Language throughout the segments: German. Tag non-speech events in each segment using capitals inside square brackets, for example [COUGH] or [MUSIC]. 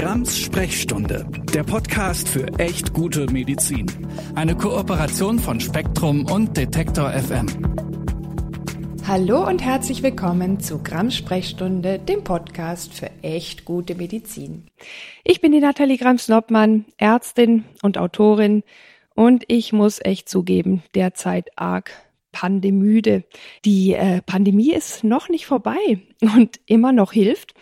Grams Sprechstunde, der Podcast für echt gute Medizin. Eine Kooperation von Spektrum und Detektor FM. Hallo und herzlich willkommen zu Grams Sprechstunde, dem Podcast für echt gute Medizin. Ich bin die Nathalie Grams-Noppmann, Ärztin und Autorin und ich muss echt zugeben, derzeit arg pandemüde. Die äh, Pandemie ist noch nicht vorbei und immer noch hilft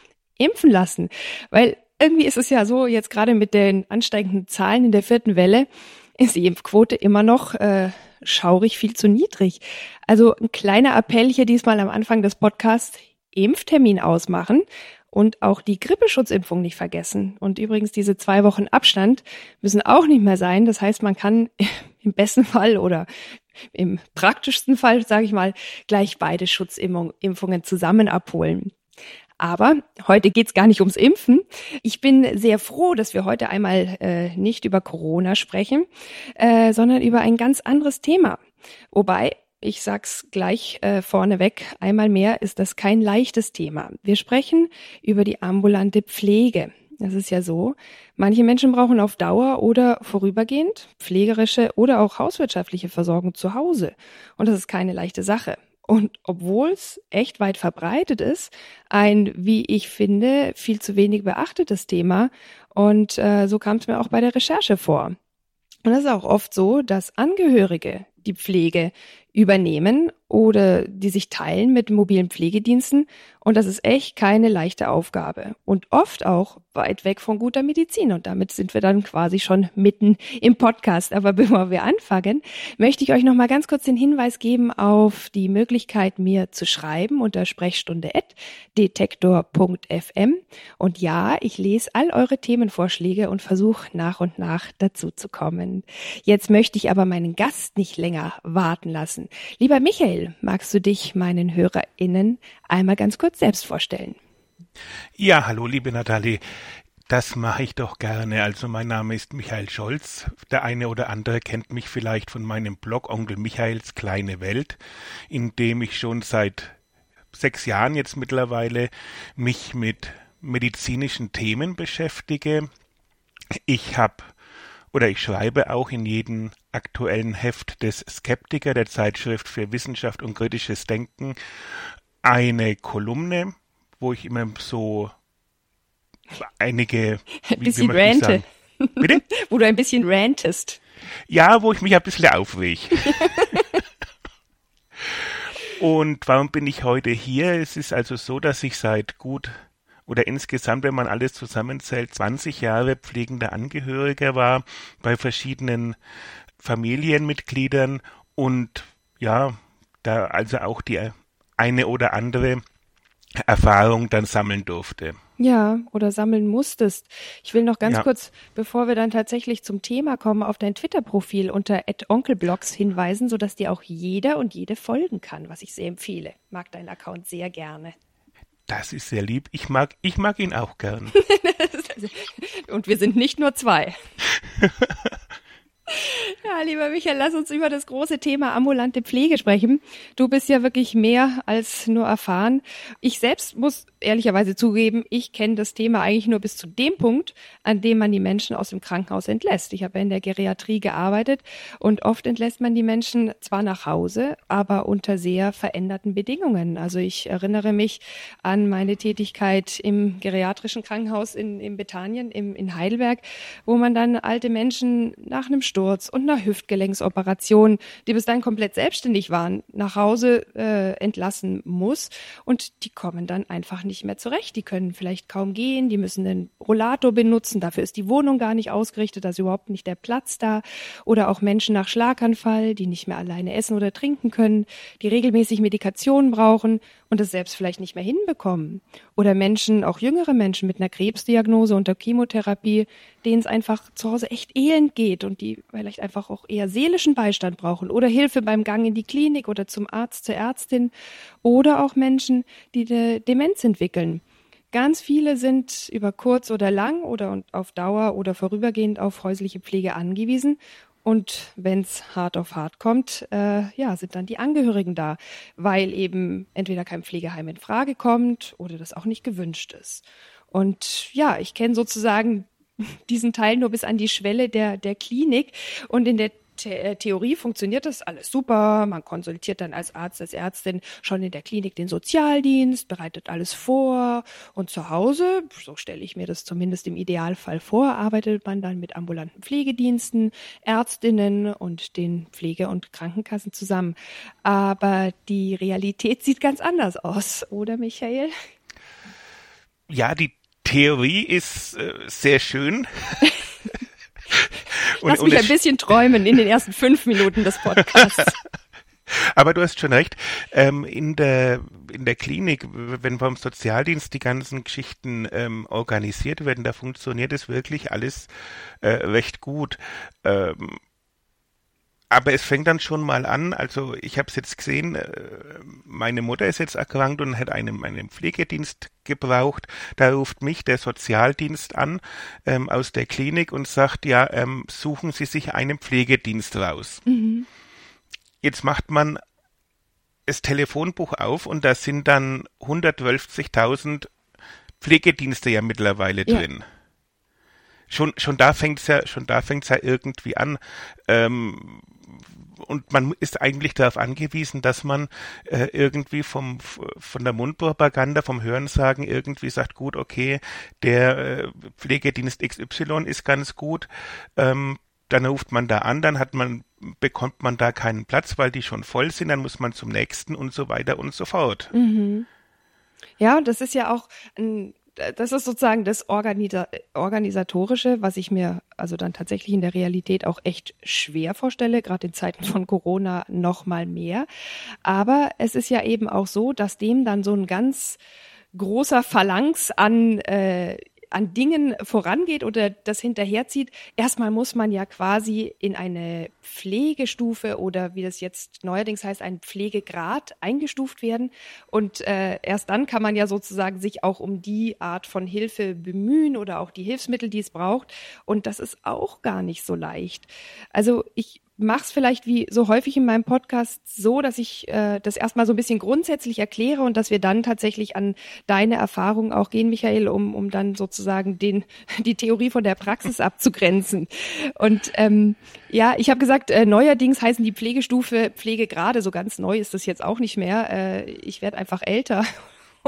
impfen lassen, weil irgendwie ist es ja so, jetzt gerade mit den ansteigenden Zahlen in der vierten Welle, ist die Impfquote immer noch äh, schaurig viel zu niedrig. Also ein kleiner Appell hier diesmal am Anfang des Podcasts, Impftermin ausmachen und auch die Grippeschutzimpfung nicht vergessen. Und übrigens diese zwei Wochen Abstand müssen auch nicht mehr sein. Das heißt, man kann [LAUGHS] im besten Fall oder im praktischsten Fall, sage ich mal, gleich beide Schutzimpfungen zusammen abholen. Aber heute geht's gar nicht ums Impfen. Ich bin sehr froh, dass wir heute einmal äh, nicht über Corona sprechen, äh, sondern über ein ganz anderes Thema. Wobei, ich sag's gleich äh, vorneweg, einmal mehr ist das kein leichtes Thema. Wir sprechen über die ambulante Pflege. Das ist ja so. Manche Menschen brauchen auf Dauer oder vorübergehend pflegerische oder auch hauswirtschaftliche Versorgung zu Hause. Und das ist keine leichte Sache. Und obwohl es echt weit verbreitet ist, ein, wie ich finde, viel zu wenig beachtetes Thema. Und äh, so kam es mir auch bei der Recherche vor. Und es ist auch oft so, dass Angehörige die Pflege übernehmen oder die sich teilen mit mobilen Pflegediensten. Und das ist echt keine leichte Aufgabe und oft auch weit weg von guter Medizin. Und damit sind wir dann quasi schon mitten im Podcast. Aber [LAUGHS] bevor wir anfangen, möchte ich euch noch mal ganz kurz den Hinweis geben auf die Möglichkeit, mir zu schreiben unter sprechstunde.detektor.fm. Und ja, ich lese all eure Themenvorschläge und versuche nach und nach dazu zu kommen. Jetzt möchte ich aber meinen Gast nicht länger warten lassen. Lieber Michael, magst du dich meinen HörerInnen einmal ganz kurz selbst vorstellen? Ja, hallo, liebe Nathalie. Das mache ich doch gerne. Also mein Name ist Michael Scholz. Der eine oder andere kennt mich vielleicht von meinem Blog Onkel Michaels kleine Welt, in dem ich schon seit sechs Jahren jetzt mittlerweile mich mit medizinischen Themen beschäftige. Ich habe oder ich schreibe auch in jedem aktuellen Heft des Skeptiker, der Zeitschrift für Wissenschaft und kritisches Denken, eine Kolumne, wo ich immer so einige ein bisschen rante. Bitte? [LAUGHS] wo du ein bisschen rantest. Ja, wo ich mich ein bisschen aufreg. [LAUGHS] und warum bin ich heute hier? Es ist also so, dass ich seit gut oder insgesamt, wenn man alles zusammenzählt, 20 Jahre pflegender Angehöriger war bei verschiedenen Familienmitgliedern und ja, da also auch die eine oder andere Erfahrung dann sammeln durfte. Ja, oder sammeln musstest. Ich will noch ganz ja. kurz, bevor wir dann tatsächlich zum Thema kommen, auf dein Twitter-Profil unter @onkelblogs hinweisen, sodass dir auch jeder und jede folgen kann, was ich sehr empfehle. Mag deinen Account sehr gerne. Das ist sehr lieb. Ich mag, ich mag ihn auch gern. [LAUGHS] Und wir sind nicht nur zwei. [LAUGHS] Ja, lieber Michael, lass uns über das große Thema ambulante Pflege sprechen. Du bist ja wirklich mehr als nur erfahren. Ich selbst muss ehrlicherweise zugeben, ich kenne das Thema eigentlich nur bis zu dem Punkt, an dem man die Menschen aus dem Krankenhaus entlässt. Ich habe in der Geriatrie gearbeitet und oft entlässt man die Menschen zwar nach Hause, aber unter sehr veränderten Bedingungen. Also ich erinnere mich an meine Tätigkeit im geriatrischen Krankenhaus in, in Bethanien, im, in Heidelberg, wo man dann alte Menschen nach einem Sturz und einer Hüftgelenksoperation, die bis dahin komplett selbstständig waren, nach Hause äh, entlassen muss. Und die kommen dann einfach nicht mehr zurecht. Die können vielleicht kaum gehen, die müssen den Rollator benutzen. Dafür ist die Wohnung gar nicht ausgerichtet, da ist überhaupt nicht der Platz da. Oder auch Menschen nach Schlaganfall, die nicht mehr alleine essen oder trinken können, die regelmäßig Medikation brauchen und es selbst vielleicht nicht mehr hinbekommen. Oder Menschen, auch jüngere Menschen mit einer Krebsdiagnose unter Chemotherapie, denen es einfach zu Hause echt elend geht und die vielleicht einfach auch eher seelischen Beistand brauchen oder Hilfe beim Gang in die Klinik oder zum Arzt, zur Ärztin. Oder auch Menschen, die eine Demenz entwickeln. Ganz viele sind über kurz oder lang oder auf Dauer oder vorübergehend auf häusliche Pflege angewiesen und wenn es hart auf hart kommt, äh, ja, sind dann die Angehörigen da, weil eben entweder kein Pflegeheim in Frage kommt oder das auch nicht gewünscht ist. Und ja, ich kenne sozusagen [LAUGHS] diesen Teil nur bis an die Schwelle der, der Klinik. Und in der The äh, Theorie funktioniert das alles super. Man konsultiert dann als Arzt, als Ärztin schon in der Klinik den Sozialdienst, bereitet alles vor. Und zu Hause, so stelle ich mir das zumindest im Idealfall vor, arbeitet man dann mit ambulanten Pflegediensten, Ärztinnen und den Pflege- und Krankenkassen zusammen. Aber die Realität sieht ganz anders aus, oder Michael? Ja, die Theorie ist äh, sehr schön. [LAUGHS] Lass mich ein bisschen träumen in den ersten fünf Minuten des Podcasts. [LAUGHS] Aber du hast schon recht. Ähm, in der in der Klinik, wenn beim Sozialdienst die ganzen Geschichten ähm, organisiert werden, da funktioniert es wirklich alles äh, recht gut. Ähm, aber es fängt dann schon mal an, also ich habe es jetzt gesehen, äh, meine Mutter ist jetzt erkrankt und hat einen, einen Pflegedienst gebraucht. Da ruft mich der Sozialdienst an ähm, aus der Klinik und sagt, ja, ähm, suchen Sie sich einen Pflegedienst raus. Mhm. Jetzt macht man das Telefonbuch auf und da sind dann 150.000 Pflegedienste ja mittlerweile ja. drin schon schon da fängt's ja schon da fängt's ja irgendwie an ähm, und man ist eigentlich darauf angewiesen, dass man äh, irgendwie vom von der Mundpropaganda, vom Hörensagen irgendwie sagt, gut, okay, der äh, Pflegedienst XY ist ganz gut. Ähm, dann ruft man da an, dann hat man bekommt man da keinen Platz, weil die schon voll sind, dann muss man zum nächsten und so weiter und so fort. Mhm. Ja, das ist ja auch ein das ist sozusagen das Organisa Organisatorische, was ich mir also dann tatsächlich in der Realität auch echt schwer vorstelle, gerade in Zeiten von Corona noch mal mehr. Aber es ist ja eben auch so, dass dem dann so ein ganz großer Phalanx an äh, an Dingen vorangeht oder das hinterherzieht, erstmal muss man ja quasi in eine Pflegestufe oder wie das jetzt neuerdings heißt, ein Pflegegrad eingestuft werden. Und äh, erst dann kann man ja sozusagen sich auch um die Art von Hilfe bemühen oder auch die Hilfsmittel, die es braucht. Und das ist auch gar nicht so leicht. Also ich mach's vielleicht wie so häufig in meinem Podcast so, dass ich äh, das erstmal so ein bisschen grundsätzlich erkläre und dass wir dann tatsächlich an deine Erfahrungen auch gehen, Michael, um, um dann sozusagen den, [LAUGHS] die Theorie von der Praxis abzugrenzen. Und ähm, ja, ich habe gesagt, äh, neuerdings heißen die Pflegestufe Pflegegrade, so ganz neu ist das jetzt auch nicht mehr. Äh, ich werde einfach älter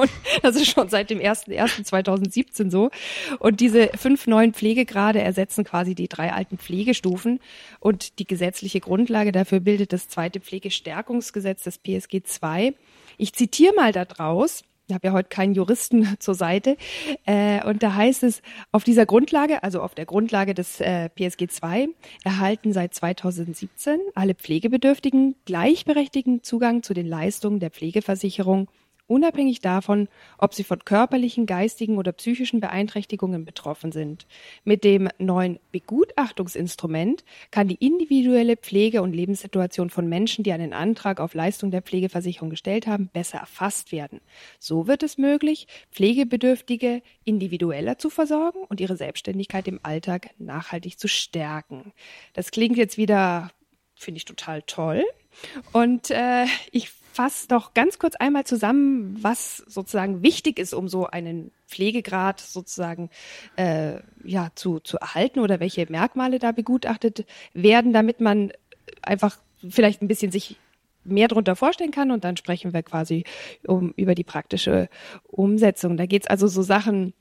und das ist schon seit dem 1.1.2017 so. Und diese fünf neuen Pflegegrade ersetzen quasi die drei alten Pflegestufen. Und die gesetzliche Grundlage dafür bildet das zweite Pflegestärkungsgesetz, das PSG 2. Ich zitiere mal da draus. Ich habe ja heute keinen Juristen [LAUGHS] zur Seite. Äh, und da heißt es, auf dieser Grundlage, also auf der Grundlage des äh, PSG 2, erhalten seit 2017 alle Pflegebedürftigen gleichberechtigten Zugang zu den Leistungen der Pflegeversicherung unabhängig davon, ob sie von körperlichen, geistigen oder psychischen Beeinträchtigungen betroffen sind. Mit dem neuen Begutachtungsinstrument kann die individuelle Pflege- und Lebenssituation von Menschen, die einen Antrag auf Leistung der Pflegeversicherung gestellt haben, besser erfasst werden. So wird es möglich, Pflegebedürftige individueller zu versorgen und ihre Selbstständigkeit im Alltag nachhaltig zu stärken. Das klingt jetzt wieder, finde ich total toll. Und äh, ich fasse doch ganz kurz einmal zusammen, was sozusagen wichtig ist, um so einen Pflegegrad sozusagen äh, ja zu, zu erhalten oder welche Merkmale da begutachtet werden, damit man einfach vielleicht ein bisschen sich mehr darunter vorstellen kann und dann sprechen wir quasi um, über die praktische Umsetzung. Da geht es also so Sachen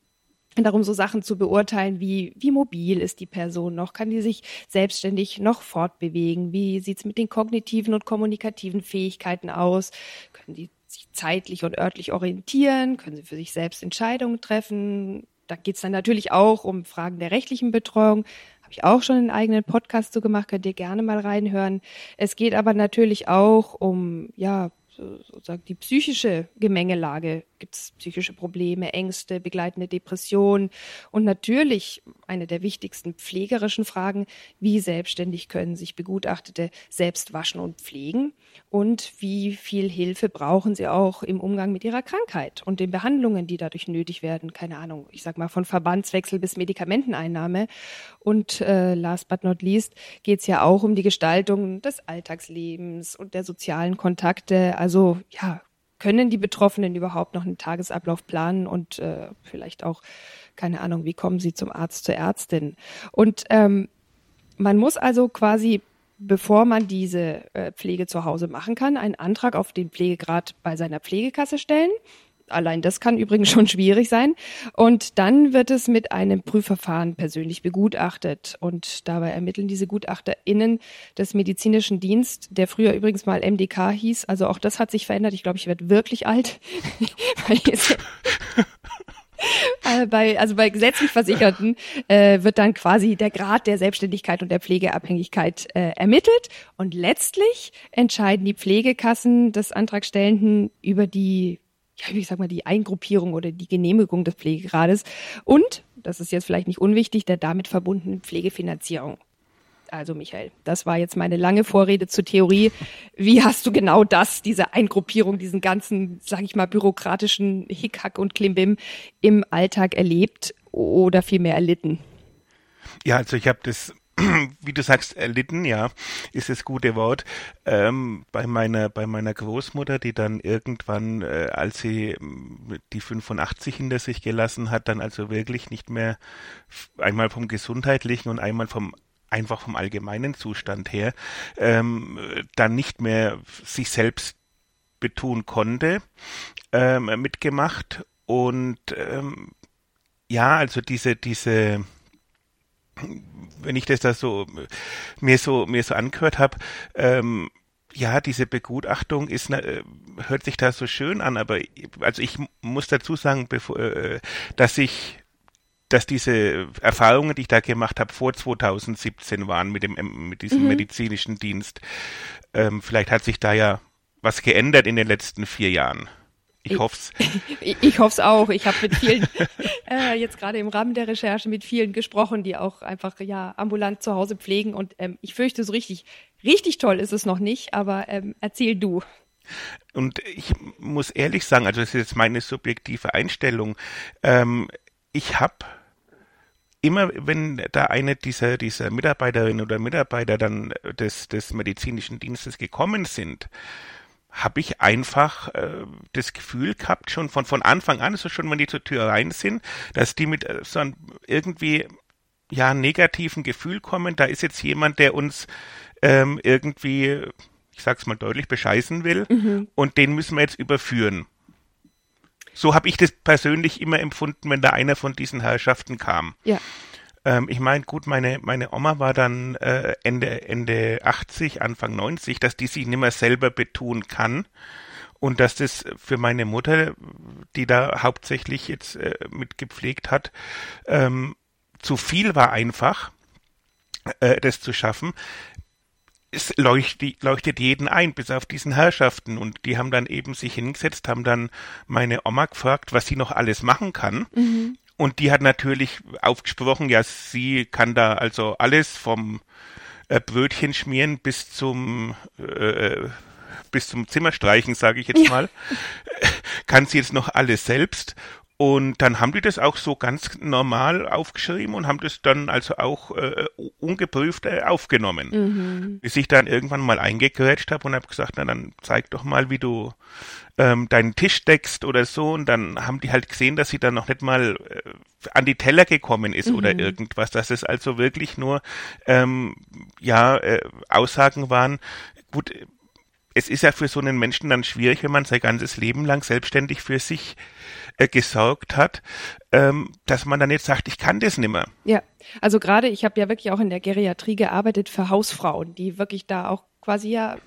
darum, so Sachen zu beurteilen, wie, wie mobil ist die Person noch, kann die sich selbstständig noch fortbewegen, wie sieht's mit den kognitiven und kommunikativen Fähigkeiten aus, können die sich zeitlich und örtlich orientieren, können sie für sich selbst Entscheidungen treffen. Da geht's dann natürlich auch um Fragen der rechtlichen Betreuung. Habe ich auch schon einen eigenen Podcast so gemacht, könnt ihr gerne mal reinhören. Es geht aber natürlich auch um ja sozusagen die psychische Gemengelage. Gibt es psychische Probleme, Ängste, begleitende Depressionen und natürlich eine der wichtigsten pflegerischen Fragen, wie selbstständig können sich Begutachtete selbst waschen und pflegen und wie viel Hilfe brauchen sie auch im Umgang mit ihrer Krankheit und den Behandlungen, die dadurch nötig werden. Keine Ahnung, ich sag mal von Verbandswechsel bis Medikamenteneinnahme. Und äh, last but not least geht es ja auch um die Gestaltung des Alltagslebens und der sozialen Kontakte. Also ja, können die Betroffenen überhaupt noch einen Tagesablauf planen und äh, vielleicht auch, keine Ahnung, wie kommen sie zum Arzt, zur Ärztin. Und ähm, man muss also quasi bevor man diese äh, Pflege zu Hause machen kann, einen Antrag auf den Pflegegrad bei seiner Pflegekasse stellen. Allein das kann übrigens [LAUGHS] schon schwierig sein. Und dann wird es mit einem Prüfverfahren persönlich begutachtet. Und dabei ermitteln diese GutachterInnen des medizinischen Dienst, der früher übrigens mal MDK hieß. Also auch das hat sich verändert. Ich glaube, ich werde wirklich alt. [LAUGHS] [LAUGHS] Äh, bei, also bei gesetzlich Versicherten äh, wird dann quasi der Grad der Selbstständigkeit und der Pflegeabhängigkeit äh, ermittelt und letztlich entscheiden die Pflegekassen des Antragstellenden über die ja, wie sag mal, die Eingruppierung oder die Genehmigung des Pflegegrades und, das ist jetzt vielleicht nicht unwichtig, der damit verbundenen Pflegefinanzierung. Also Michael, das war jetzt meine lange Vorrede zur Theorie. Wie hast du genau das, diese Eingruppierung, diesen ganzen, sage ich mal, bürokratischen Hickhack und Klimbim im Alltag erlebt oder vielmehr erlitten? Ja, also ich habe das [CLEARS THROAT] wie du sagst, erlitten, ja, ist das gute Wort. Ähm, bei meiner, bei meiner Großmutter, die dann irgendwann, äh, als sie mm, die 85 hinter sich gelassen hat, dann also wirklich nicht mehr einmal vom gesundheitlichen und einmal vom einfach vom allgemeinen Zustand her, ähm, dann nicht mehr sich selbst betun konnte, ähm, mitgemacht und ähm, ja, also diese, diese wenn ich das da so mir so mir so angehört habe, ähm, ja, diese Begutachtung ist äh, hört sich da so schön an, aber also ich muss dazu sagen, bevor, äh, dass ich dass diese Erfahrungen, die ich da gemacht habe, vor 2017 waren mit dem mit diesem mhm. medizinischen Dienst. Ähm, vielleicht hat sich da ja was geändert in den letzten vier Jahren. Ich, ich hoff's. Ich, ich hoff's auch. Ich habe mit vielen, [LAUGHS] äh, jetzt gerade im Rahmen der Recherche mit vielen gesprochen, die auch einfach ja ambulant zu Hause pflegen. Und ähm, ich fürchte, so richtig, richtig toll ist es noch nicht, aber ähm, erzähl du. Und ich muss ehrlich sagen, also das ist jetzt meine subjektive Einstellung. Ähm, ich habe immer, wenn da eine dieser, dieser Mitarbeiterinnen oder Mitarbeiter dann des, des medizinischen Dienstes gekommen sind, habe ich einfach äh, das Gefühl gehabt, schon von, von Anfang an, also schon wenn die zur Tür rein sind, dass die mit äh, so einem irgendwie ja negativen Gefühl kommen, da ist jetzt jemand, der uns ähm, irgendwie, ich sag's mal deutlich, bescheißen will mhm. und den müssen wir jetzt überführen. So habe ich das persönlich immer empfunden, wenn da einer von diesen Herrschaften kam. Ja. Ähm, ich meine, gut, meine, meine Oma war dann äh, Ende, Ende 80, Anfang 90, dass die sich nicht mehr selber betun kann. Und dass das für meine Mutter, die da hauptsächlich jetzt äh, mitgepflegt hat, ähm, zu viel war einfach, äh, das zu schaffen es leuchtet, leuchtet jeden ein, bis auf diesen Herrschaften. Und die haben dann eben sich hingesetzt, haben dann meine Oma gefragt, was sie noch alles machen kann. Mhm. Und die hat natürlich aufgesprochen, ja, sie kann da also alles vom äh, Brötchen schmieren bis zum äh, bis zum Zimmerstreichen, sage ich jetzt ja. mal, kann sie jetzt noch alles selbst. Und dann haben die das auch so ganz normal aufgeschrieben und haben das dann also auch äh, ungeprüft äh, aufgenommen. Mhm. Bis ich dann irgendwann mal eingegrätscht habe und habe gesagt, na dann zeig doch mal, wie du ähm, deinen Tisch deckst oder so. Und dann haben die halt gesehen, dass sie dann noch nicht mal äh, an die Teller gekommen ist mhm. oder irgendwas. Dass es also wirklich nur ähm, ja äh, Aussagen waren. Gut, es ist ja für so einen Menschen dann schwierig, wenn man sein ganzes Leben lang selbstständig für sich äh, gesorgt hat, ähm, dass man dann jetzt sagt, ich kann das nimmer. Ja, also gerade, ich habe ja wirklich auch in der Geriatrie gearbeitet für Hausfrauen, die wirklich da auch quasi ja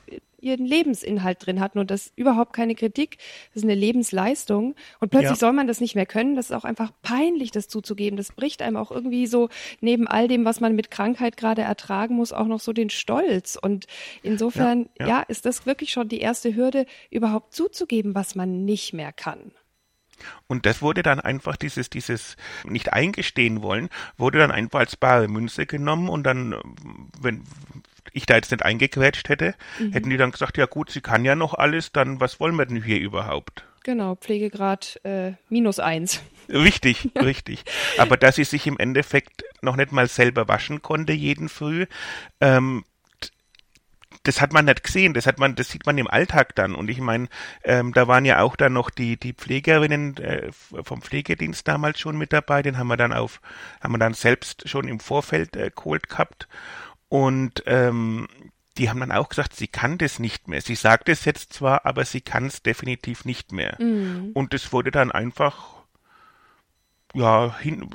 ihren Lebensinhalt drin hatten und das überhaupt keine Kritik. Das ist eine Lebensleistung und plötzlich ja. soll man das nicht mehr können. Das ist auch einfach peinlich, das zuzugeben. Das bricht einem auch irgendwie so neben all dem, was man mit Krankheit gerade ertragen muss, auch noch so den Stolz. Und insofern, ja, ja. ja ist das wirklich schon die erste Hürde, überhaupt zuzugeben, was man nicht mehr kann. Und das wurde dann einfach dieses, dieses nicht eingestehen wollen, wurde dann einfach als bare Münze genommen und dann, wenn ich da jetzt nicht eingequetscht hätte, mhm. hätten die dann gesagt, ja gut, sie kann ja noch alles, dann was wollen wir denn hier überhaupt? Genau, Pflegegrad äh, minus eins. Richtig, [LAUGHS] richtig. Aber dass sie sich im Endeffekt noch nicht mal selber waschen konnte jeden Früh, ähm, das hat man nicht gesehen, das hat man, das sieht man im Alltag dann. Und ich meine, ähm, da waren ja auch dann noch die die Pflegerinnen äh, vom Pflegedienst damals schon mit dabei. Den haben wir dann auf, haben wir dann selbst schon im Vorfeld äh, geholt gehabt. Und ähm, die haben dann auch gesagt, sie kann das nicht mehr. Sie sagt es jetzt zwar, aber sie kann es definitiv nicht mehr. Mhm. Und es wurde dann einfach ja hin,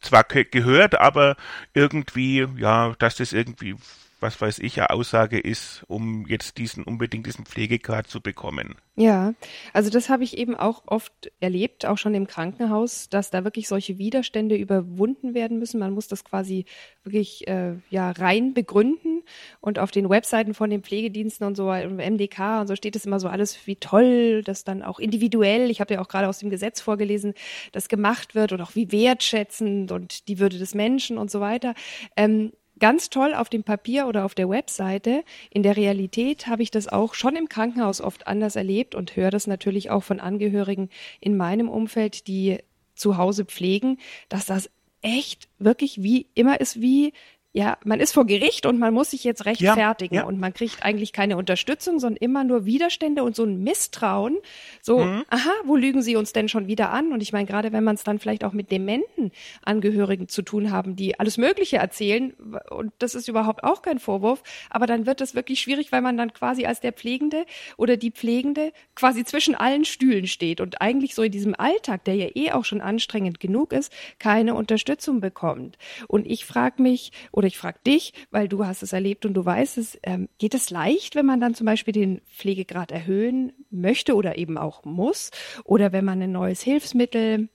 zwar gehört, aber irgendwie ja, dass das irgendwie was weiß ich, eine Aussage ist, um jetzt diesen unbedingt diesen Pflegegrad zu bekommen. Ja, also das habe ich eben auch oft erlebt, auch schon im Krankenhaus, dass da wirklich solche Widerstände überwunden werden müssen. Man muss das quasi wirklich äh, ja rein begründen und auf den Webseiten von den Pflegediensten und so MDK und so steht es immer so alles wie toll, dass dann auch individuell, ich habe ja auch gerade aus dem Gesetz vorgelesen, das gemacht wird und auch wie wertschätzend und die Würde des Menschen und so weiter. Ähm, ganz toll auf dem Papier oder auf der Webseite. In der Realität habe ich das auch schon im Krankenhaus oft anders erlebt und höre das natürlich auch von Angehörigen in meinem Umfeld, die zu Hause pflegen, dass das echt wirklich wie immer ist wie ja, man ist vor Gericht und man muss sich jetzt rechtfertigen ja, ja. und man kriegt eigentlich keine Unterstützung, sondern immer nur Widerstände und so ein Misstrauen. So, mhm. aha, wo lügen sie uns denn schon wieder an? Und ich meine, gerade wenn man es dann vielleicht auch mit dementen Angehörigen zu tun haben, die alles Mögliche erzählen, und das ist überhaupt auch kein Vorwurf, aber dann wird es wirklich schwierig, weil man dann quasi als der Pflegende oder die Pflegende quasi zwischen allen Stühlen steht und eigentlich so in diesem Alltag, der ja eh auch schon anstrengend genug ist, keine Unterstützung bekommt. Und ich frage mich, oder ich frage dich, weil du hast es erlebt und du weißt es, ähm, geht es leicht, wenn man dann zum Beispiel den Pflegegrad erhöhen möchte oder eben auch muss? Oder wenn man ein neues Hilfsmittel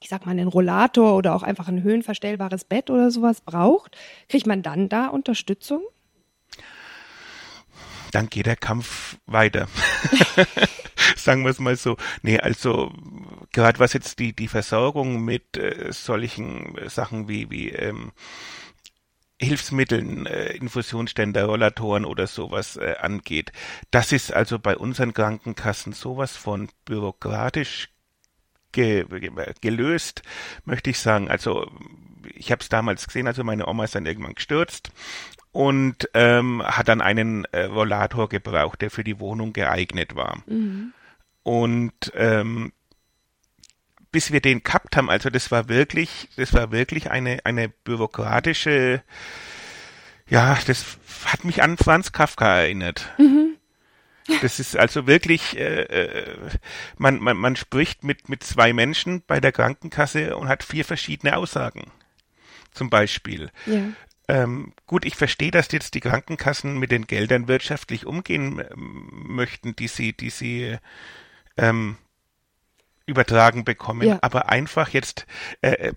ich sag mal, einen Rollator oder auch einfach ein höhenverstellbares Bett oder sowas braucht, kriegt man dann da Unterstützung? Dann geht der Kampf weiter. [LAUGHS] Sagen wir es mal so. Nee, also gerade was jetzt die, die Versorgung mit äh, solchen Sachen wie, wie ähm, Hilfsmitteln, äh, Infusionsständer, Rollatoren oder sowas äh, angeht. Das ist also bei unseren Krankenkassen sowas von bürokratisch ge gelöst, möchte ich sagen. Also ich habe es damals gesehen, also meine Oma ist dann irgendwann gestürzt und ähm, hat dann einen äh, Rollator gebraucht, der für die Wohnung geeignet war. Mhm. Und ähm, bis wir den gehabt haben, also das war wirklich, das war wirklich eine, eine bürokratische, ja, das hat mich an Franz Kafka erinnert. Mhm. Das ist also wirklich, äh, äh, man, man, man spricht mit, mit zwei Menschen bei der Krankenkasse und hat vier verschiedene Aussagen. Zum Beispiel. Ja. Ähm, gut, ich verstehe, dass jetzt die Krankenkassen mit den Geldern wirtschaftlich umgehen ähm, möchten, die sie, die sie ähm, übertragen bekommen, ja. aber einfach jetzt, äh, äh,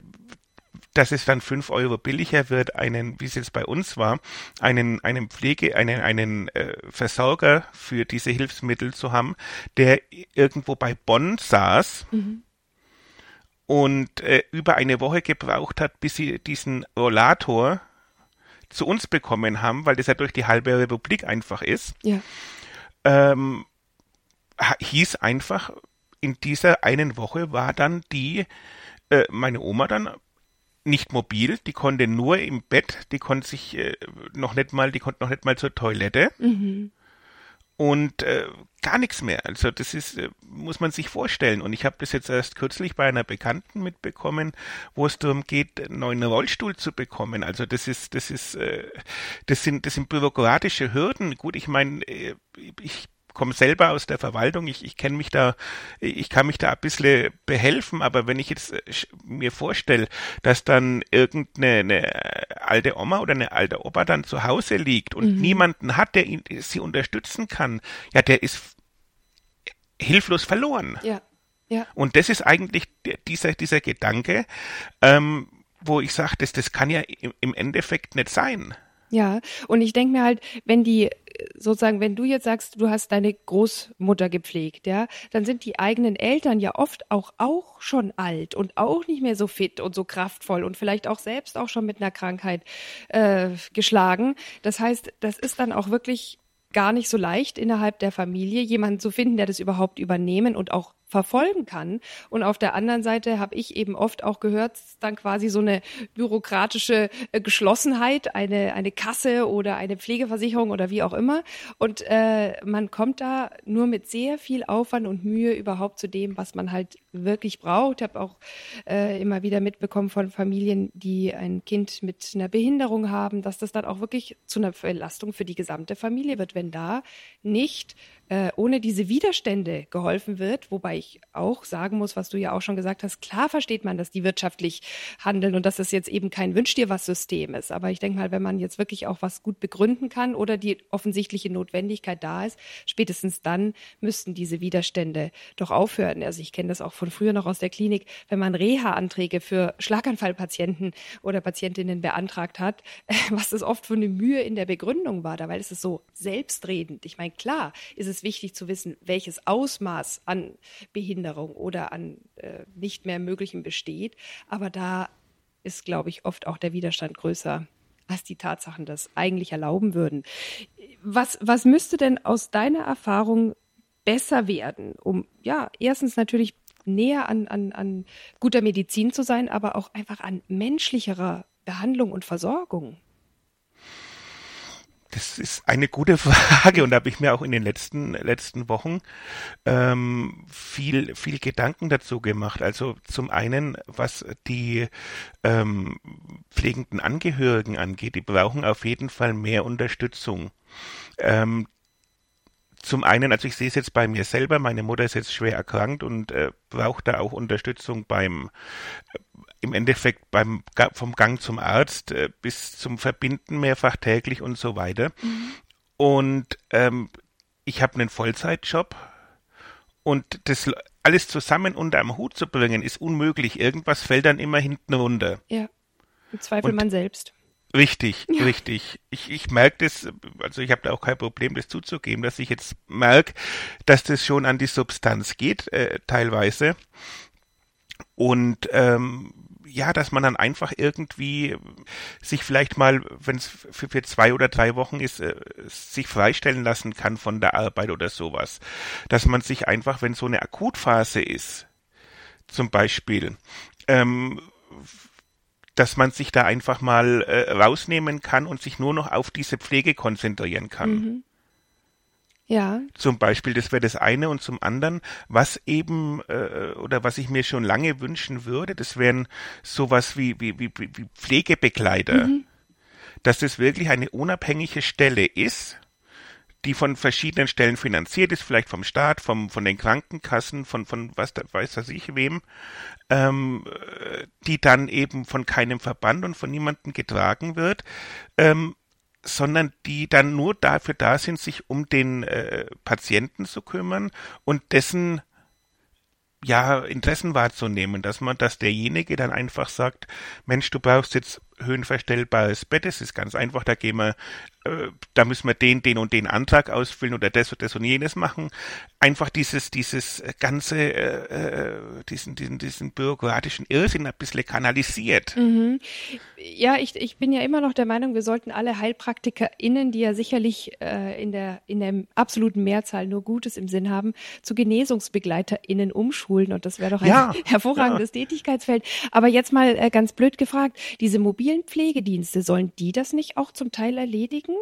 dass es dann fünf Euro billiger wird, einen, wie es jetzt bei uns war, einen, einen Pflege, einen, einen äh, Versorger für diese Hilfsmittel zu haben, der irgendwo bei Bonn saß mhm. und äh, über eine Woche gebraucht hat, bis sie diesen Rollator zu uns bekommen haben, weil das ja durch die halbe Republik einfach ist. Ja. Ähm, hieß einfach, in dieser einen Woche war dann die, äh, meine Oma dann nicht mobil, die konnte nur im Bett, die konnte sich äh, noch nicht mal, die konnte noch nicht mal zur Toilette. Mhm. Und äh, gar nichts mehr. Also das ist, äh, muss man sich vorstellen. Und ich habe das jetzt erst kürzlich bei einer Bekannten mitbekommen, wo es darum geht, einen neuen Rollstuhl zu bekommen. Also das ist, das ist, äh, das sind, das sind bürokratische Hürden. Gut, ich meine, äh, ich komme selber aus der Verwaltung, ich, ich kenne mich da, ich kann mich da ein bisschen behelfen, aber wenn ich jetzt äh, mir vorstelle, dass dann irgendeine alte Oma oder eine alte Opa dann zu Hause liegt und mhm. niemanden hat, der ihn, sie unterstützen kann, ja, der ist hilflos verloren. Ja. Ja. Und das ist eigentlich dieser, dieser Gedanke, ähm, wo ich sage, das, das kann ja im Endeffekt nicht sein. Ja, und ich denke mir halt, wenn die sozusagen, wenn du jetzt sagst, du hast deine Großmutter gepflegt, ja, dann sind die eigenen Eltern ja oft auch auch schon alt und auch nicht mehr so fit und so kraftvoll und vielleicht auch selbst auch schon mit einer Krankheit äh, geschlagen. Das heißt, das ist dann auch wirklich gar nicht so leicht innerhalb der Familie jemanden zu finden, der das überhaupt übernehmen und auch verfolgen kann. Und auf der anderen Seite habe ich eben oft auch gehört, dann quasi so eine bürokratische äh, Geschlossenheit, eine, eine Kasse oder eine Pflegeversicherung oder wie auch immer. Und äh, man kommt da nur mit sehr viel Aufwand und Mühe überhaupt zu dem, was man halt wirklich braucht. Ich habe auch äh, immer wieder mitbekommen von Familien, die ein Kind mit einer Behinderung haben, dass das dann auch wirklich zu einer Belastung für die gesamte Familie wird, wenn da nicht äh, ohne diese Widerstände geholfen wird, wobei ich auch sagen muss, was du ja auch schon gesagt hast, klar versteht man, dass die wirtschaftlich handeln und dass es jetzt eben kein Wünsch dir was System ist. Aber ich denke mal, wenn man jetzt wirklich auch was gut begründen kann oder die offensichtliche Notwendigkeit da ist, spätestens dann müssten diese Widerstände doch aufhören. Also ich kenne das auch von früher noch aus der Klinik, wenn man Reha-Anträge für Schlaganfallpatienten oder Patientinnen beantragt hat, [LAUGHS] was das oft für eine Mühe in der Begründung war, da weil es ist so selbstredend. Ich meine, klar ist es wichtig zu wissen, welches Ausmaß an Behinderung oder an äh, nicht mehr Möglichem besteht. Aber da ist, glaube ich, oft auch der Widerstand größer, als die Tatsachen das eigentlich erlauben würden. Was, was müsste denn aus deiner Erfahrung besser werden, um ja, erstens natürlich näher an, an, an guter Medizin zu sein, aber auch einfach an menschlicherer Behandlung und Versorgung? Das ist eine gute [LAUGHS] Frage und da habe ich mir auch in den letzten letzten Wochen ähm, viel viel Gedanken dazu gemacht. Also zum einen, was die ähm, pflegenden Angehörigen angeht, die brauchen auf jeden Fall mehr Unterstützung. Ähm, zum einen, also ich sehe es jetzt bei mir selber, meine Mutter ist jetzt schwer erkrankt und äh, braucht da auch Unterstützung beim äh, im Endeffekt beim vom Gang zum Arzt äh, bis zum Verbinden mehrfach täglich und so weiter. Mhm. Und ähm, ich habe einen Vollzeitjob und das alles zusammen unter einem Hut zu bringen, ist unmöglich. Irgendwas fällt dann immer hinten runter. Ja, im Zweifel und man selbst. Richtig, ja. richtig. Ich, ich merke das, also ich habe da auch kein Problem, das zuzugeben, dass ich jetzt merke, dass das schon an die Substanz geht, äh, teilweise. Und ähm, ja, dass man dann einfach irgendwie sich vielleicht mal, wenn es für, für, zwei oder drei Wochen ist, äh, sich freistellen lassen kann von der Arbeit oder sowas. Dass man sich einfach, wenn so eine Akutphase ist, zum Beispiel, ähm, dass man sich da einfach mal äh, rausnehmen kann und sich nur noch auf diese Pflege konzentrieren kann. Mhm. Ja. Zum Beispiel, das wäre das eine und zum anderen, was eben äh, oder was ich mir schon lange wünschen würde, das wären sowas wie wie wie, wie Pflegebegleiter, mhm. dass das wirklich eine unabhängige Stelle ist, die von verschiedenen Stellen finanziert ist, vielleicht vom Staat, vom, von den Krankenkassen, von, von was da, weiß das ich wem, ähm, die dann eben von keinem Verband und von niemandem getragen wird, ähm, sondern die dann nur dafür da sind, sich um den äh, Patienten zu kümmern und dessen ja, Interessen wahrzunehmen, dass man, dass derjenige dann einfach sagt, Mensch, du brauchst jetzt höhenverstellbares Bett, das ist ganz einfach, da gehen wir, äh, da müssen wir den, den und den Antrag ausfüllen oder das und das und jenes machen. Einfach dieses, dieses ganze, äh, äh diesen, diesen, diesen bürokratischen Irrsinn ein bisschen kanalisiert. Mhm ja, ich, ich bin ja immer noch der Meinung, wir sollten alle HeilpraktikerInnen, die ja sicherlich äh, in, der, in der absoluten Mehrzahl nur Gutes im Sinn haben, zu GenesungsbegleiterInnen umschulen. Und das wäre doch ein ja, [LAUGHS] hervorragendes ja. Tätigkeitsfeld. Aber jetzt mal äh, ganz blöd gefragt, diese mobilen Pflegedienste, sollen die das nicht auch zum Teil erledigen?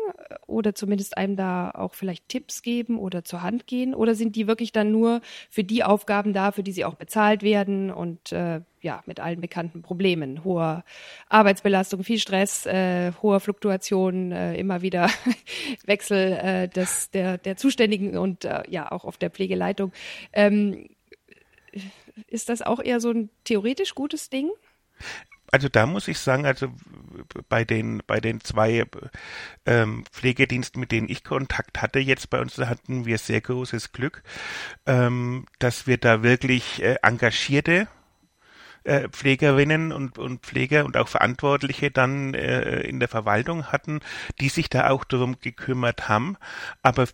Oder zumindest einem da auch vielleicht Tipps geben oder zur Hand gehen? Oder sind die wirklich dann nur für die Aufgaben da, für die sie auch bezahlt werden und äh, ja, mit allen bekannten Problemen, hoher Arbeitsbelastung, viel Stress, äh, hoher Fluktuation, äh, immer wieder [LAUGHS] Wechsel äh, des, der, der Zuständigen und äh, ja auch auf der Pflegeleitung. Ähm, ist das auch eher so ein theoretisch gutes Ding? Also da muss ich sagen, also bei den bei den zwei ähm, Pflegediensten, mit denen ich Kontakt hatte, jetzt bei uns hatten wir sehr großes Glück, ähm, dass wir da wirklich äh, engagierte äh, Pflegerinnen und, und Pfleger und auch Verantwortliche dann äh, in der Verwaltung hatten, die sich da auch darum gekümmert haben. Aber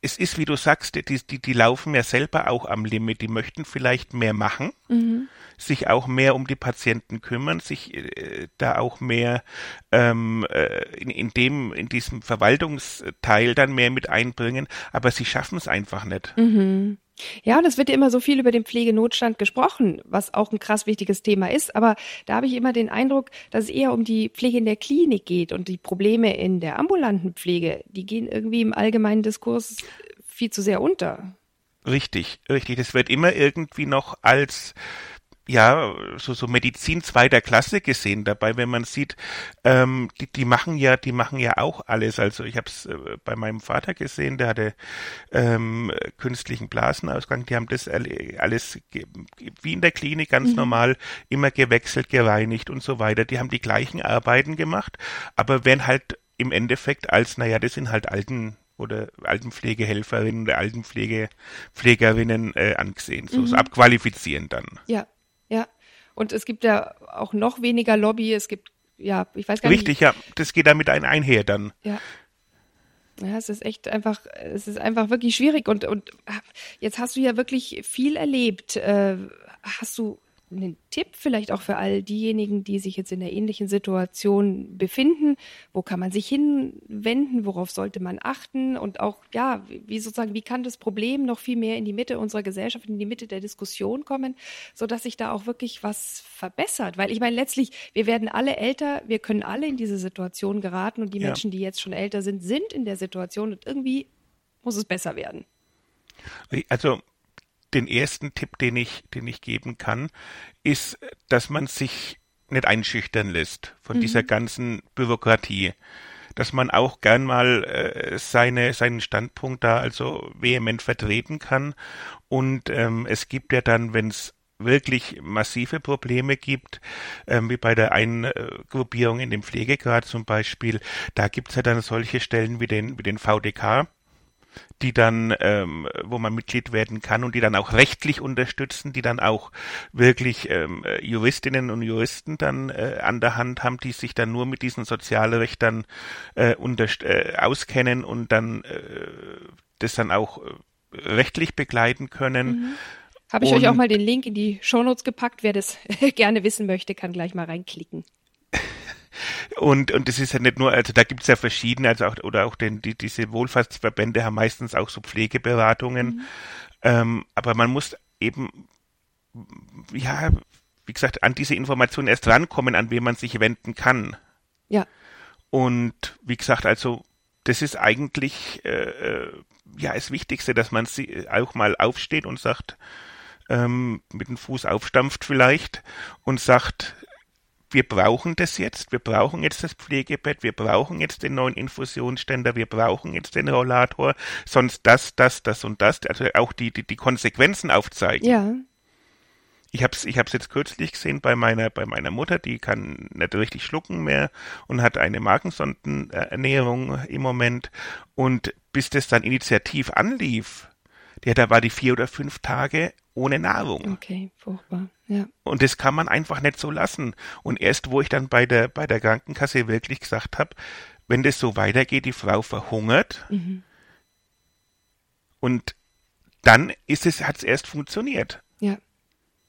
es ist, wie du sagst, die, die, die laufen ja selber auch am Limit. Die möchten vielleicht mehr machen, mhm. sich auch mehr um die Patienten kümmern, sich äh, da auch mehr ähm, äh, in, in dem, in diesem Verwaltungsteil dann mehr mit einbringen, aber sie schaffen es einfach nicht. Mhm. Ja, und es wird ja immer so viel über den Pflegenotstand gesprochen, was auch ein krass wichtiges Thema ist. Aber da habe ich immer den Eindruck, dass es eher um die Pflege in der Klinik geht und die Probleme in der ambulanten Pflege, die gehen irgendwie im allgemeinen Diskurs viel zu sehr unter. Richtig, richtig. Das wird immer irgendwie noch als ja, so, so Medizin zweiter Klasse gesehen dabei, wenn man sieht, ähm, die, die machen ja, die machen ja auch alles. Also ich habe es äh, bei meinem Vater gesehen, der hatte ähm, künstlichen Blasenausgang, die haben das alles wie in der Klinik ganz mhm. normal immer gewechselt, gereinigt und so weiter. Die haben die gleichen Arbeiten gemacht, aber werden halt im Endeffekt als, naja, das sind halt alten oder Altenpflegehelferinnen oder Altenpflegerinnen äh, angesehen, so, mhm. abqualifizieren dann. Ja. Und es gibt ja auch noch weniger Lobby. Es gibt, ja, ich weiß gar Richtig, nicht. Richtig, ja. Das geht damit ein einher dann. Ja. Ja, es ist echt einfach, es ist einfach wirklich schwierig und, und jetzt hast du ja wirklich viel erlebt. Äh, hast du einen Tipp vielleicht auch für all diejenigen, die sich jetzt in der ähnlichen Situation befinden? Wo kann man sich hinwenden? Worauf sollte man achten? Und auch, ja, wie sozusagen, wie kann das Problem noch viel mehr in die Mitte unserer Gesellschaft, in die Mitte der Diskussion kommen, sodass sich da auch wirklich was verbessert? Weil ich meine, letztlich, wir werden alle älter, wir können alle in diese Situation geraten und die ja. Menschen, die jetzt schon älter sind, sind in der Situation und irgendwie muss es besser werden. Also den ersten Tipp, den ich, den ich geben kann, ist, dass man sich nicht einschüchtern lässt von mhm. dieser ganzen Bürokratie. Dass man auch gern mal äh, seine, seinen Standpunkt da also vehement vertreten kann. Und ähm, es gibt ja dann, wenn es wirklich massive Probleme gibt, ähm, wie bei der Eingruppierung in dem Pflegegrad zum Beispiel, da gibt's ja dann solche Stellen wie den, wie den VDK, die dann, ähm, wo man Mitglied werden kann und die dann auch rechtlich unterstützen, die dann auch wirklich ähm, Juristinnen und Juristen dann äh, an der Hand haben, die sich dann nur mit diesen Sozialrechtern äh, äh, auskennen und dann äh, das dann auch äh, rechtlich begleiten können. Mhm. Habe ich und, euch auch mal den Link in die Shownotes gepackt. Wer das [LAUGHS] gerne wissen möchte, kann gleich mal reinklicken. [LAUGHS] Und, und das ist ja nicht nur, also da gibt es ja verschiedene, also auch, oder auch den, die, diese Wohlfahrtsverbände haben meistens auch so Pflegeberatungen. Mhm. Ähm, aber man muss eben, ja, wie gesagt, an diese Informationen erst rankommen, an wen man sich wenden kann. Ja. Und wie gesagt, also das ist eigentlich äh, äh ja das Wichtigste, dass man sie auch mal aufsteht und sagt, ähm, mit dem Fuß aufstampft vielleicht und sagt, wir brauchen das jetzt, wir brauchen jetzt das Pflegebett, wir brauchen jetzt den neuen Infusionsständer, wir brauchen jetzt den Rollator, sonst das, das, das und das, also auch die, die, die Konsequenzen aufzeigen. Ja. Ich habe es ich hab's jetzt kürzlich gesehen bei meiner, bei meiner Mutter, die kann nicht richtig schlucken mehr und hat eine Magensondenernährung im Moment. Und bis das dann initiativ anlief, ja, da war die vier oder fünf Tage ohne Nahrung. Okay, furchtbar. Ja. Und das kann man einfach nicht so lassen. Und erst wo ich dann bei der, bei der Krankenkasse wirklich gesagt habe, wenn das so weitergeht, die Frau verhungert. Mhm. Und dann ist es, hat es erst funktioniert. Ja.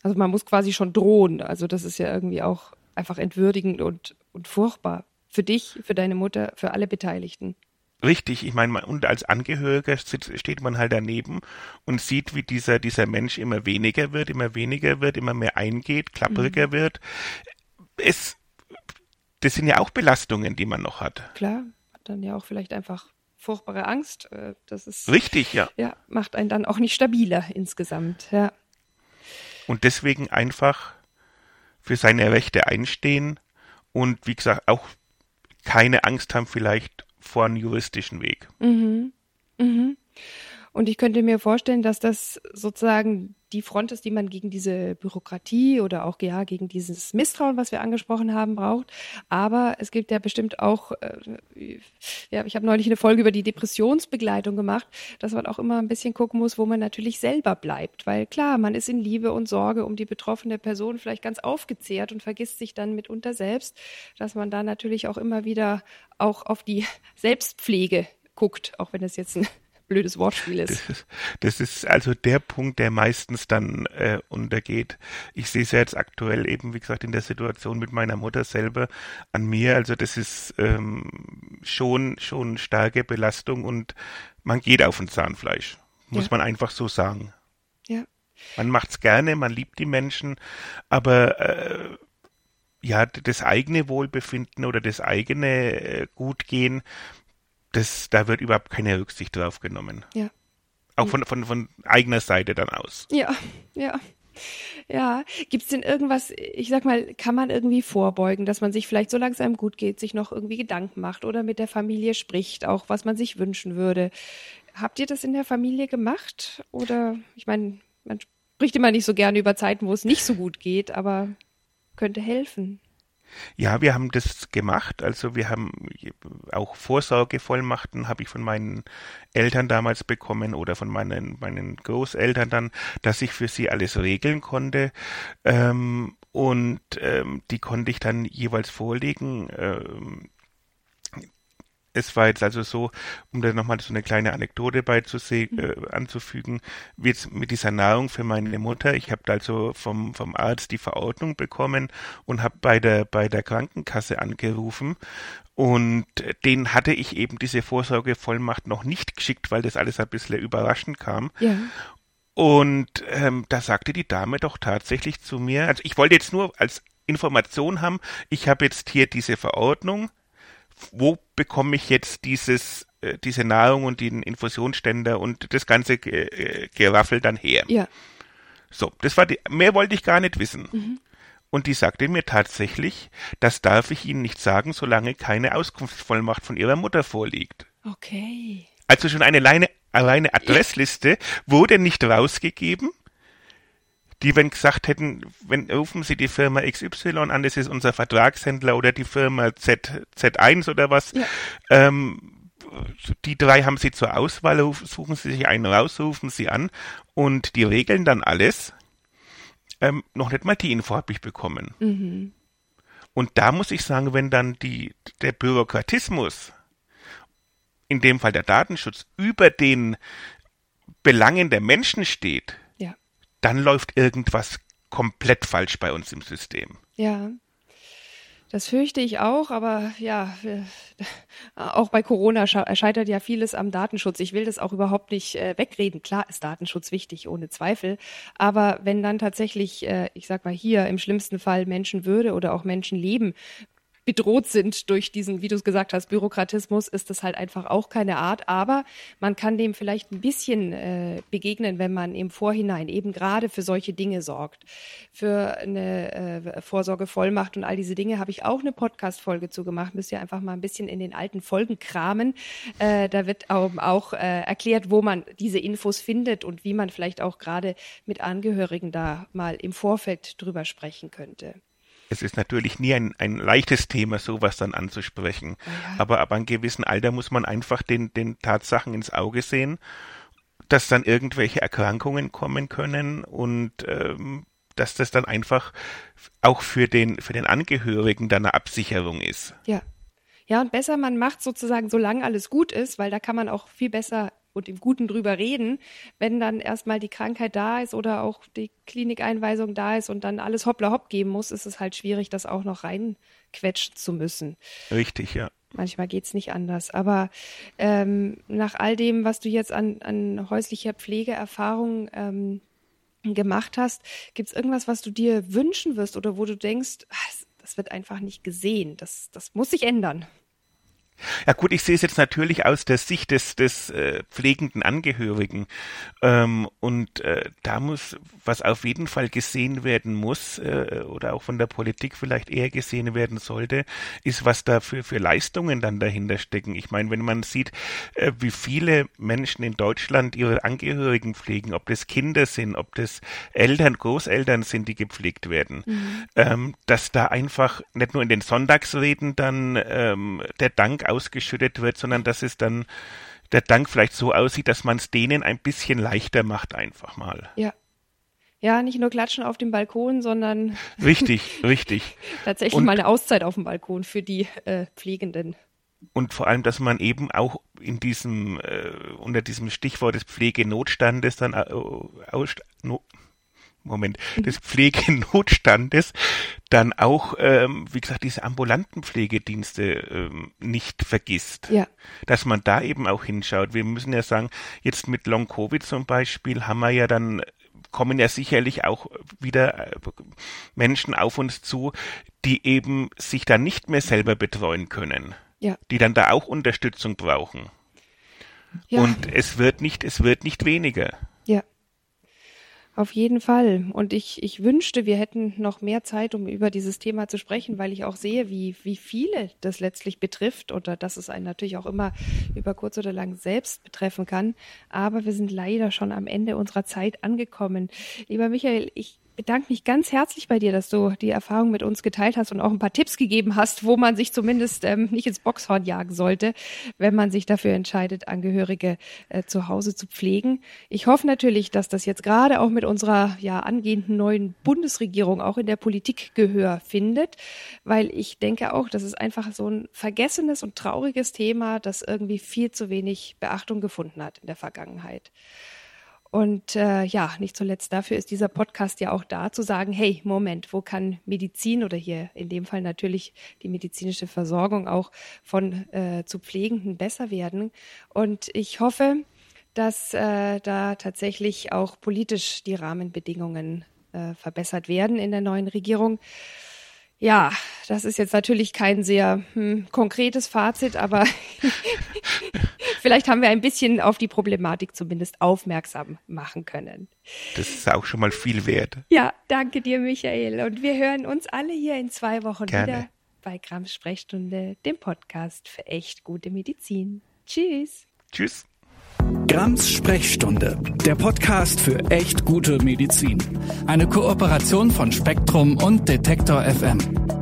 Also man muss quasi schon drohen. Also das ist ja irgendwie auch einfach entwürdigend und, und furchtbar. Für dich, für deine Mutter, für alle Beteiligten. Richtig, ich meine, und als Angehöriger steht man halt daneben und sieht, wie dieser, dieser Mensch immer weniger wird, immer weniger wird, immer mehr eingeht, klappriger mhm. wird. Es, das sind ja auch Belastungen, die man noch hat. Klar, hat dann ja auch vielleicht einfach furchtbare Angst. Äh, das ist. Richtig, ja. Ja, macht einen dann auch nicht stabiler insgesamt, ja. Und deswegen einfach für seine Rechte einstehen und wie gesagt auch keine Angst haben vielleicht vor einem juristischen Weg. Mhm. Mhm. Und ich könnte mir vorstellen, dass das sozusagen die Front ist, die man gegen diese Bürokratie oder auch ja gegen dieses Misstrauen, was wir angesprochen haben, braucht. Aber es gibt ja bestimmt auch, äh, ja, ich habe neulich eine Folge über die Depressionsbegleitung gemacht, dass man auch immer ein bisschen gucken muss, wo man natürlich selber bleibt. Weil klar, man ist in Liebe und Sorge um die betroffene Person vielleicht ganz aufgezehrt und vergisst sich dann mitunter selbst, dass man da natürlich auch immer wieder auch auf die [LAUGHS] Selbstpflege guckt, auch wenn es jetzt ein blödes Wortspiel ist. Das, ist. das ist also der Punkt, der meistens dann äh, untergeht. Ich sehe es ja jetzt aktuell eben, wie gesagt, in der Situation mit meiner Mutter selber an mir. Also das ist ähm, schon, schon starke Belastung und man geht auf ein Zahnfleisch. Muss ja. man einfach so sagen. Man macht's gerne, man liebt die Menschen, aber äh, ja, das eigene Wohlbefinden oder das eigene äh, Gutgehen, das, da wird überhaupt keine Rücksicht drauf genommen. Ja. Auch von, von, von eigener Seite dann aus. Ja, ja. Ja, gibt's denn irgendwas, ich sag mal, kann man irgendwie vorbeugen, dass man sich vielleicht, solange es einem gut geht, sich noch irgendwie Gedanken macht oder mit der Familie spricht, auch was man sich wünschen würde. Habt ihr das in der Familie gemacht? Oder, ich meine, man spricht immer nicht so gerne über Zeiten, wo es nicht so gut geht, aber könnte helfen. Ja, wir haben das gemacht. Also wir haben auch Vorsorgevollmachten habe ich von meinen Eltern damals bekommen oder von meinen, meinen Großeltern dann, dass ich für sie alles regeln konnte. Ähm, und ähm, die konnte ich dann jeweils vorlegen. Ähm, es war jetzt also so, um da nochmal so eine kleine Anekdote beizusehen, mhm. äh, anzufügen, wie jetzt mit dieser Nahrung für meine Mutter. Ich habe also vom, vom Arzt die Verordnung bekommen und habe bei der, bei der Krankenkasse angerufen und den hatte ich eben diese Vorsorgevollmacht noch nicht geschickt, weil das alles ein bisschen überraschend kam. Ja. Und ähm, da sagte die Dame doch tatsächlich zu mir, also ich wollte jetzt nur als Information haben, ich habe jetzt hier diese Verordnung, wo bekomme ich jetzt dieses, äh, diese Nahrung und den Infusionsständer und das ganze äh, Geraffel dann her? Ja. So, das war die, mehr wollte ich gar nicht wissen. Mhm. Und die sagte mir tatsächlich, das darf ich Ihnen nicht sagen, solange keine Auskunftsvollmacht von Ihrer Mutter vorliegt. Okay. Also schon eine alleine, alleine Adressliste wurde nicht rausgegeben die, wenn gesagt hätten, wenn rufen Sie die Firma XY an, das ist unser Vertragshändler oder die Firma Z, Z1 oder was, ja. ähm, die drei haben Sie zur Auswahl, suchen Sie sich einen raus, rufen Sie an und die regeln dann alles. Ähm, noch nicht mal die Info habe ich bekommen. Mhm. Und da muss ich sagen, wenn dann die, der Bürokratismus, in dem Fall der Datenschutz, über den Belangen der Menschen steht, dann läuft irgendwas komplett falsch bei uns im System. Ja. Das fürchte ich auch, aber ja, [LAUGHS] auch bei Corona scheitert ja vieles am Datenschutz. Ich will das auch überhaupt nicht äh, wegreden. Klar ist Datenschutz wichtig, ohne Zweifel. Aber wenn dann tatsächlich, äh, ich sag mal hier, im schlimmsten Fall Menschenwürde oder auch Menschenleben bedroht sind durch diesen, wie du es gesagt hast, Bürokratismus, ist das halt einfach auch keine Art. Aber man kann dem vielleicht ein bisschen äh, begegnen, wenn man im Vorhinein eben gerade für solche Dinge sorgt. Für eine äh, Vorsorgevollmacht und all diese Dinge habe ich auch eine Podcast-Folge zu gemacht. Müsst ihr einfach mal ein bisschen in den alten Folgen kramen. Äh, da wird auch, auch äh, erklärt, wo man diese Infos findet und wie man vielleicht auch gerade mit Angehörigen da mal im Vorfeld drüber sprechen könnte es ist natürlich nie ein, ein leichtes Thema, sowas dann anzusprechen. Ja. Aber ab einem gewissen Alter muss man einfach den, den Tatsachen ins Auge sehen, dass dann irgendwelche Erkrankungen kommen können und ähm, dass das dann einfach auch für den, für den Angehörigen dann eine Absicherung ist. Ja. Ja, und besser man macht sozusagen, solange alles gut ist, weil da kann man auch viel besser und im Guten drüber reden, wenn dann erstmal die Krankheit da ist oder auch die Klinikeinweisung da ist und dann alles hoppla hopp geben muss, ist es halt schwierig, das auch noch reinquetschen zu müssen. Richtig, ja. Manchmal geht's nicht anders. Aber ähm, nach all dem, was du jetzt an, an häuslicher Pflegeerfahrung ähm, gemacht hast, gibt's irgendwas, was du dir wünschen wirst oder wo du denkst, ach, das wird einfach nicht gesehen, das, das muss sich ändern? Ja gut, ich sehe es jetzt natürlich aus der Sicht des, des äh, pflegenden Angehörigen. Ähm, und äh, da muss, was auf jeden Fall gesehen werden muss, äh, oder auch von der Politik vielleicht eher gesehen werden sollte, ist, was da für, für Leistungen dann dahinter stecken. Ich meine, wenn man sieht, äh, wie viele Menschen in Deutschland ihre Angehörigen pflegen, ob das Kinder sind, ob das Eltern, Großeltern sind, die gepflegt werden, mhm. ähm, dass da einfach nicht nur in den Sonntagsreden dann ähm, der Dank ausgeschüttet wird, sondern dass es dann der Dank vielleicht so aussieht, dass man es denen ein bisschen leichter macht, einfach mal. Ja. Ja, nicht nur klatschen auf dem Balkon, sondern. [LAUGHS] Richtig, richtig. tatsächlich und, mal eine Auszeit auf dem Balkon für die äh, Pflegenden. Und vor allem, dass man eben auch in diesem, äh, unter diesem Stichwort des Pflegenotstandes dann äh, aus, no, Moment, des Pflegenotstandes dann auch, ähm, wie gesagt, diese ambulanten Pflegedienste ähm, nicht vergisst. Ja. Dass man da eben auch hinschaut. Wir müssen ja sagen, jetzt mit Long Covid zum Beispiel haben wir ja dann kommen ja sicherlich auch wieder äh, Menschen auf uns zu, die eben sich dann nicht mehr selber betreuen können. Ja. Die dann da auch Unterstützung brauchen. Ja. Und es wird nicht, es wird nicht weniger. Ja. Auf jeden Fall. Und ich, ich wünschte, wir hätten noch mehr Zeit, um über dieses Thema zu sprechen, weil ich auch sehe, wie, wie viele das letztlich betrifft oder dass es einen natürlich auch immer über kurz oder lang selbst betreffen kann. Aber wir sind leider schon am Ende unserer Zeit angekommen. Lieber Michael, ich bedanke mich ganz herzlich bei dir, dass du die Erfahrung mit uns geteilt hast und auch ein paar Tipps gegeben hast, wo man sich zumindest ähm, nicht ins Boxhorn jagen sollte, wenn man sich dafür entscheidet, Angehörige äh, zu Hause zu pflegen. Ich hoffe natürlich, dass das jetzt gerade auch mit unserer ja angehenden neuen Bundesregierung auch in der Politik Gehör findet, weil ich denke auch, das ist einfach so ein vergessenes und trauriges Thema, das irgendwie viel zu wenig Beachtung gefunden hat in der Vergangenheit. Und äh, ja, nicht zuletzt dafür ist dieser Podcast ja auch da, zu sagen, hey, Moment, wo kann Medizin oder hier in dem Fall natürlich die medizinische Versorgung auch von äh, zu Pflegenden besser werden. Und ich hoffe, dass äh, da tatsächlich auch politisch die Rahmenbedingungen äh, verbessert werden in der neuen Regierung. Ja, das ist jetzt natürlich kein sehr hm, konkretes Fazit, aber [LAUGHS] vielleicht haben wir ein bisschen auf die Problematik zumindest aufmerksam machen können. Das ist auch schon mal viel wert. Ja, danke dir, Michael. Und wir hören uns alle hier in zwei Wochen Gerne. wieder bei Grams Sprechstunde, dem Podcast für echt gute Medizin. Tschüss. Tschüss. Grams Sprechstunde, der Podcast für echt gute Medizin. Eine Kooperation von Spektrum und Detektor FM.